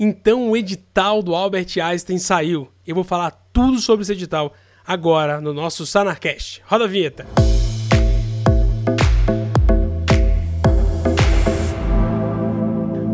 Então o edital do Albert Einstein saiu. Eu vou falar tudo sobre esse edital agora no nosso Sanarcast. Roda a vinheta.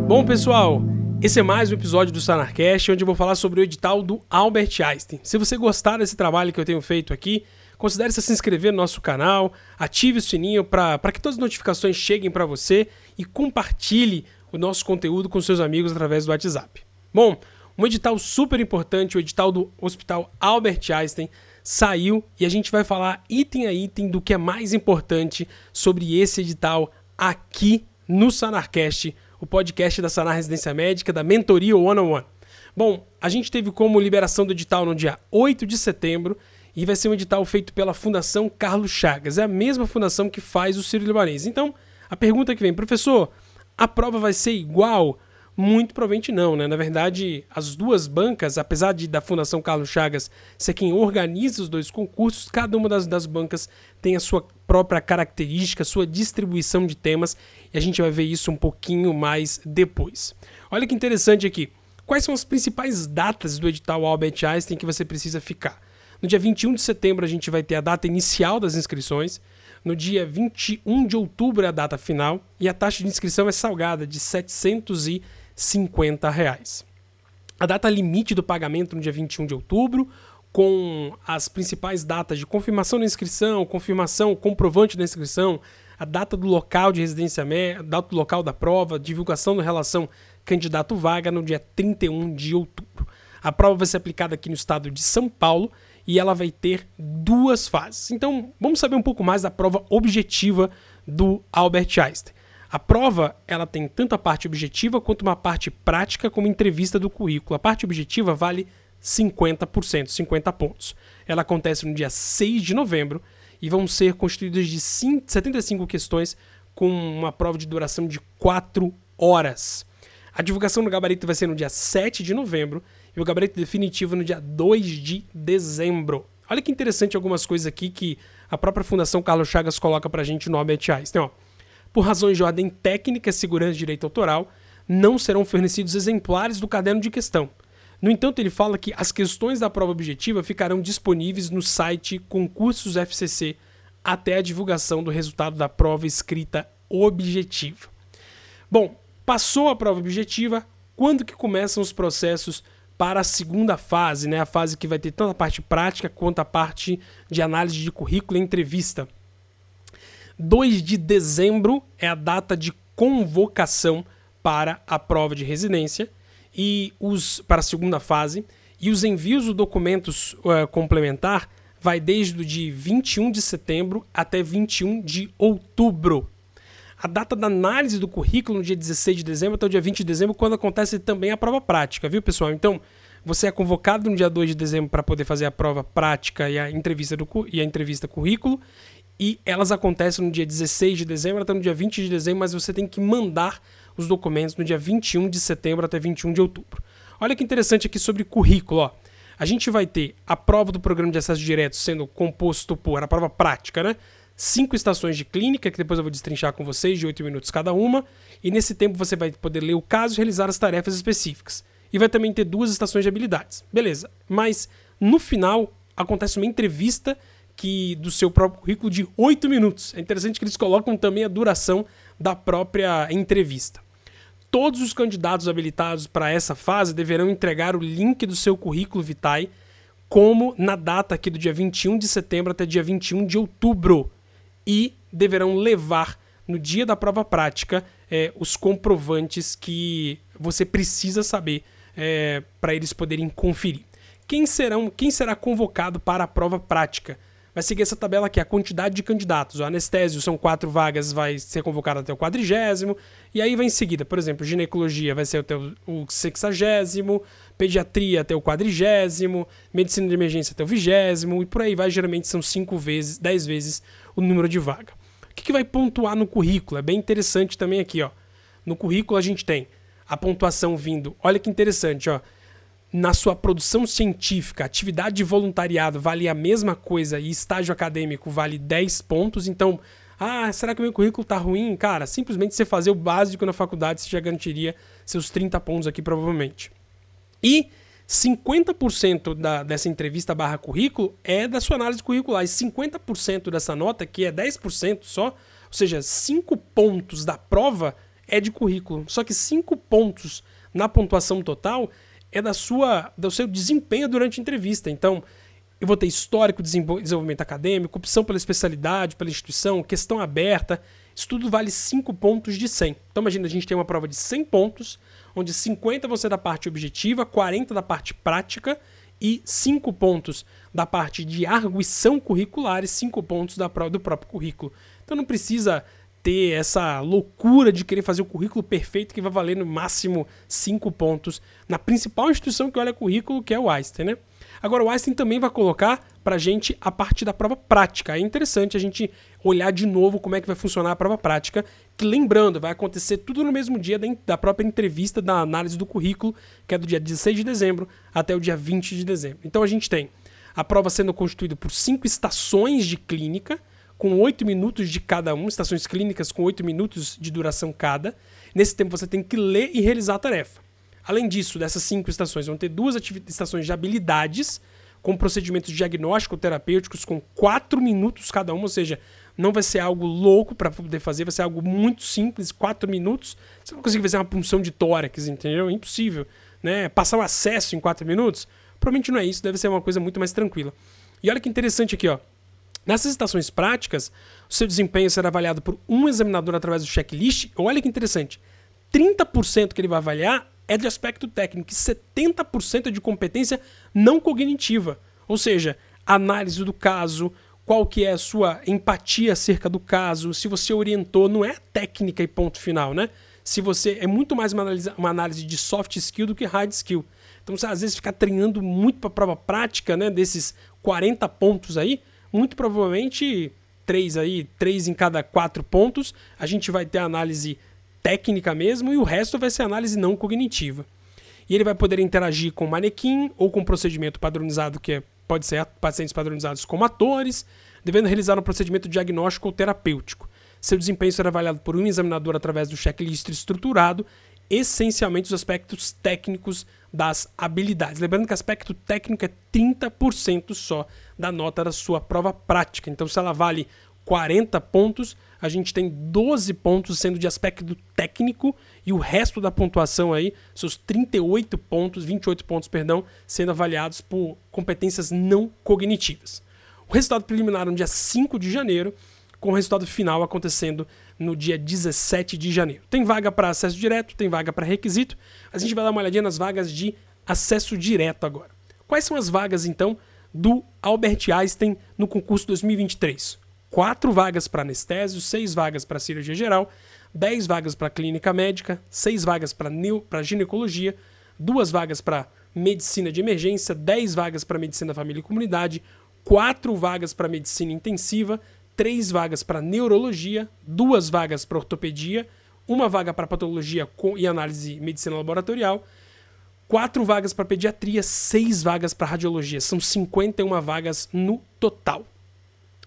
Bom, pessoal, esse é mais um episódio do Sanarcast, onde eu vou falar sobre o edital do Albert Einstein. Se você gostar desse trabalho que eu tenho feito aqui, considere se inscrever no nosso canal, ative o sininho para que todas as notificações cheguem para você e compartilhe o nosso conteúdo com seus amigos através do WhatsApp. Bom, um edital super importante, o edital do Hospital Albert Einstein, saiu e a gente vai falar item a item do que é mais importante sobre esse edital aqui no Sanarcast, o podcast da Sanar Residência Médica, da Mentoria One on One. Bom, a gente teve como liberação do edital no dia 8 de setembro e vai ser um edital feito pela Fundação Carlos Chagas. É a mesma fundação que faz o Ciro Libanês. Então, a pergunta que vem, professor, a prova vai ser igual? Muito provavelmente não, né? Na verdade, as duas bancas, apesar de da Fundação Carlos Chagas ser quem organiza os dois concursos, cada uma das, das bancas tem a sua própria característica, sua distribuição de temas, e a gente vai ver isso um pouquinho mais depois. Olha que interessante aqui. Quais são as principais datas do edital Albert Einstein que você precisa ficar? No dia 21 de setembro a gente vai ter a data inicial das inscrições. No dia 21 de outubro é a data final e a taxa de inscrição é salgada de 750 reais. A data limite do pagamento no dia 21 de outubro, com as principais datas de confirmação da inscrição, confirmação, comprovante da inscrição, a data do local de residência, a data do local da prova, divulgação da relação candidato-vaga no dia 31 de outubro. A prova vai ser aplicada aqui no estado de São Paulo e ela vai ter duas fases. Então, vamos saber um pouco mais da prova objetiva do Albert Einstein. A prova, ela tem tanto a parte objetiva quanto uma parte prática como entrevista do currículo. A parte objetiva vale 50%, 50 pontos. Ela acontece no dia 6 de novembro e vão ser constituídas de 75 questões com uma prova de duração de 4 horas. A divulgação do gabarito vai ser no dia 7 de novembro e o gabarito definitivo no dia 2 de dezembro. Olha que interessante algumas coisas aqui que a própria Fundação Carlos Chagas coloca pra gente no Albert Einstein. Ó. Por razões de ordem técnica, segurança e direito autoral, não serão fornecidos exemplares do caderno de questão. No entanto, ele fala que as questões da prova objetiva ficarão disponíveis no site Concursos FCC até a divulgação do resultado da prova escrita objetiva. Bom, passou a prova objetiva, quando que começam os processos para a segunda fase, né? A fase que vai ter tanto a parte prática quanto a parte de análise de currículo e entrevista. 2 de dezembro é a data de convocação para a prova de residência e os para a segunda fase e os envios do documentos uh, complementar vai desde o dia 21 de setembro até 21 de outubro. A data da análise do currículo no dia 16 de dezembro até o dia 20 de dezembro, quando acontece também a prova prática, viu, pessoal? Então, você é convocado no dia 2 de dezembro para poder fazer a prova prática e a entrevista, do, e a entrevista currículo. E elas acontecem no dia 16 de dezembro até no dia 20 de dezembro, mas você tem que mandar os documentos no dia 21 de setembro até 21 de outubro. Olha que interessante aqui sobre currículo, ó. A gente vai ter a prova do programa de acesso direto sendo composto por a prova prática, né? Cinco estações de clínica, que depois eu vou destrinchar com vocês, de oito minutos cada uma. E nesse tempo você vai poder ler o caso e realizar as tarefas específicas. E vai também ter duas estações de habilidades. Beleza. Mas no final acontece uma entrevista que do seu próprio currículo de oito minutos. É interessante que eles colocam também a duração da própria entrevista. Todos os candidatos habilitados para essa fase deverão entregar o link do seu currículo vitae como na data aqui do dia 21 de setembro até dia 21 de outubro e deverão levar no dia da prova prática é, os comprovantes que você precisa saber é, para eles poderem conferir. Quem, serão, quem será convocado para a prova prática? Vai seguir essa tabela aqui, a quantidade de candidatos. O anestésio são quatro vagas, vai ser convocado até o quadrigésimo. E aí vai em seguida, por exemplo, ginecologia vai ser até o sexagésimo, pediatria até o quadrigésimo, medicina de emergência até o vigésimo, e por aí vai. Geralmente são cinco vezes, dez vezes o número de vaga. O que, que vai pontuar no currículo? É bem interessante também aqui, ó. No currículo a gente tem a pontuação vindo. Olha que interessante, ó. Na sua produção científica, atividade de voluntariado vale a mesma coisa e estágio acadêmico vale 10 pontos. Então, ah, será que o meu currículo tá ruim? Cara, simplesmente você fazer o básico na faculdade você já garantiria seus 30 pontos aqui provavelmente. E 50% da, dessa entrevista barra currículo é da sua análise curricular. E 50% dessa nota, que é 10% só, ou seja, 5 pontos da prova é de currículo. Só que 5 pontos na pontuação total é da sua, do seu desempenho durante a entrevista. Então, eu vou ter histórico, desenvolvimento acadêmico, opção pela especialidade, pela instituição, questão aberta. Isso tudo vale 5 pontos de 100. Então, imagina, a gente tem uma prova de 100 pontos, onde 50 vão ser da parte objetiva, 40 da parte prática e 5 pontos da parte de arguição curricular e 5 pontos da prova do próprio currículo. Então, não precisa ter essa loucura de querer fazer o currículo perfeito que vai valer no máximo 5 pontos na principal instituição que olha currículo, que é o Einstein, né? Agora, o Einstein também vai colocar para a gente a parte da prova prática. É interessante a gente olhar de novo como é que vai funcionar a prova prática, que lembrando, vai acontecer tudo no mesmo dia da própria entrevista da análise do currículo, que é do dia 16 de dezembro até o dia 20 de dezembro. Então a gente tem a prova sendo constituída por cinco estações de clínica, com oito minutos de cada um, estações clínicas com oito minutos de duração cada. Nesse tempo você tem que ler e realizar a tarefa. Além disso, dessas cinco estações, vão ter duas estações de habilidades, com procedimentos diagnóstico-terapêuticos com quatro minutos cada uma, ou seja, não vai ser algo louco para poder fazer, vai ser algo muito simples, quatro minutos. Você não consegue fazer uma punção de tórax, entendeu? É impossível. Né? Passar o acesso em quatro minutos? Provavelmente não é isso, deve ser uma coisa muito mais tranquila. E olha que interessante aqui, ó. Nessas estações práticas, o seu desempenho será avaliado por um examinador através do checklist. Olha que interessante. 30% que ele vai avaliar é de aspecto técnico e 70% é de competência não cognitiva. Ou seja, análise do caso, qual que é a sua empatia acerca do caso, se você orientou, não é técnica e ponto final, né? Se você é muito mais uma análise, uma análise de soft skill do que hard skill. Então, você às vezes ficar treinando muito para prova prática, né, desses 40 pontos aí, muito provavelmente três aí, três em cada quatro pontos, a gente vai ter análise técnica mesmo e o resto vai ser análise não cognitiva. E ele vai poder interagir com manequim ou com procedimento padronizado, que é, pode ser pacientes padronizados como atores, devendo realizar um procedimento diagnóstico ou terapêutico. Seu desempenho será avaliado por um examinador através do checklist estruturado, essencialmente os aspectos técnicos das habilidades. Lembrando que aspecto técnico é 30% só da nota da sua prova prática. Então, se ela vale 40 pontos, a gente tem 12 pontos sendo de aspecto técnico e o resto da pontuação aí, seus 38 pontos, 28 pontos, perdão, sendo avaliados por competências não cognitivas. O resultado preliminar no dia 5 de janeiro, com o resultado final acontecendo no dia 17 de janeiro. Tem vaga para acesso direto, tem vaga para requisito. A gente vai dar uma olhadinha nas vagas de acesso direto agora. Quais são as vagas então do Albert Einstein no concurso 2023? Quatro vagas para anestésio, seis vagas para cirurgia geral, dez vagas para clínica médica, seis vagas para ginecologia, duas vagas para medicina de emergência, dez vagas para medicina família e comunidade, quatro vagas para medicina intensiva, três vagas para neurologia, duas vagas para ortopedia, uma vaga para patologia e análise medicina laboratorial, quatro vagas para pediatria, seis vagas para radiologia. São 51 vagas no total.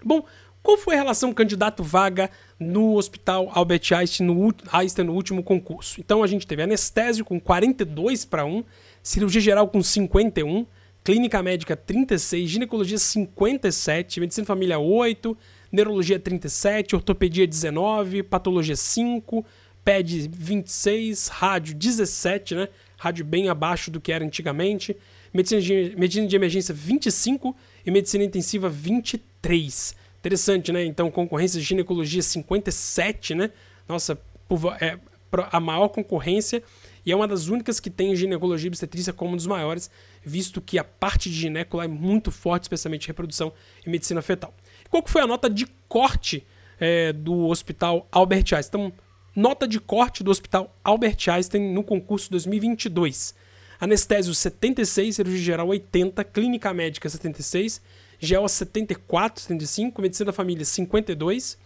Bom, qual foi a relação candidato-vaga no Hospital Albert Einstein no, Einstein no último concurso? Então a gente teve anestésio com 42 para 1, cirurgia geral com 51, clínica médica 36, ginecologia 57, medicina família 8, neurologia 37, ortopedia 19, patologia 5, PED 26, rádio 17, né? Rádio bem abaixo do que era antigamente, medicina de, medicina de emergência 25 e medicina intensiva 23. Interessante, né? Então, concorrência de ginecologia 57, né? Nossa, é a maior concorrência e é uma das únicas que tem ginecologia e obstetrícia como um dos maiores, visto que a parte de gineco lá é muito forte, especialmente reprodução e medicina fetal. Qual que foi a nota de corte é, do Hospital Albert Einstein? Então, nota de corte do Hospital Albert Einstein no concurso 2022. Anestésio 76, cirurgia geral 80, clínica médica 76, GEO 74, 75, Medicina da Família 52,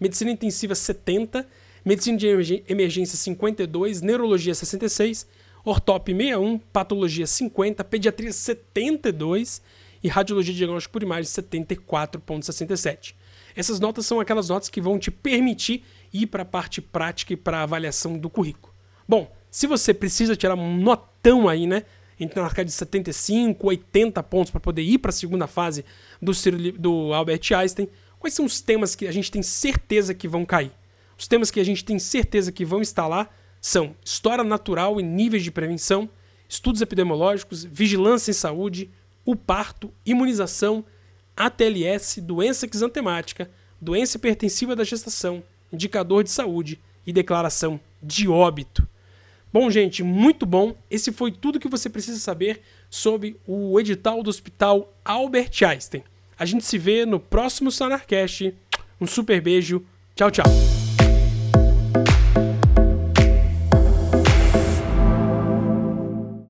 Medicina Intensiva 70, Medicina de Emergência 52, Neurologia 66, Ortop 61, Patologia 50, Pediatria 72 e Radiologia Diagnóstico por Imagem 74.67. Essas notas são aquelas notas que vão te permitir ir para a parte prática e para a avaliação do currículo. Bom, Se você precisa tirar um notão aí, né? Entre marcar de 75, 80 pontos para poder ir para a segunda fase do, do Albert Einstein, quais são os temas que a gente tem certeza que vão cair? Os temas que a gente tem certeza que vão estar lá são história natural e níveis de prevenção, estudos epidemiológicos, vigilância em saúde, o parto, imunização, ATLS, doença exantemática, doença hipertensiva da gestação, indicador de saúde e declaração de óbito. Bom, gente, muito bom. Esse foi tudo que você precisa saber sobre o edital do Hospital Albert Einstein. A gente se vê no próximo Sanarcast. Um super beijo. Tchau, tchau.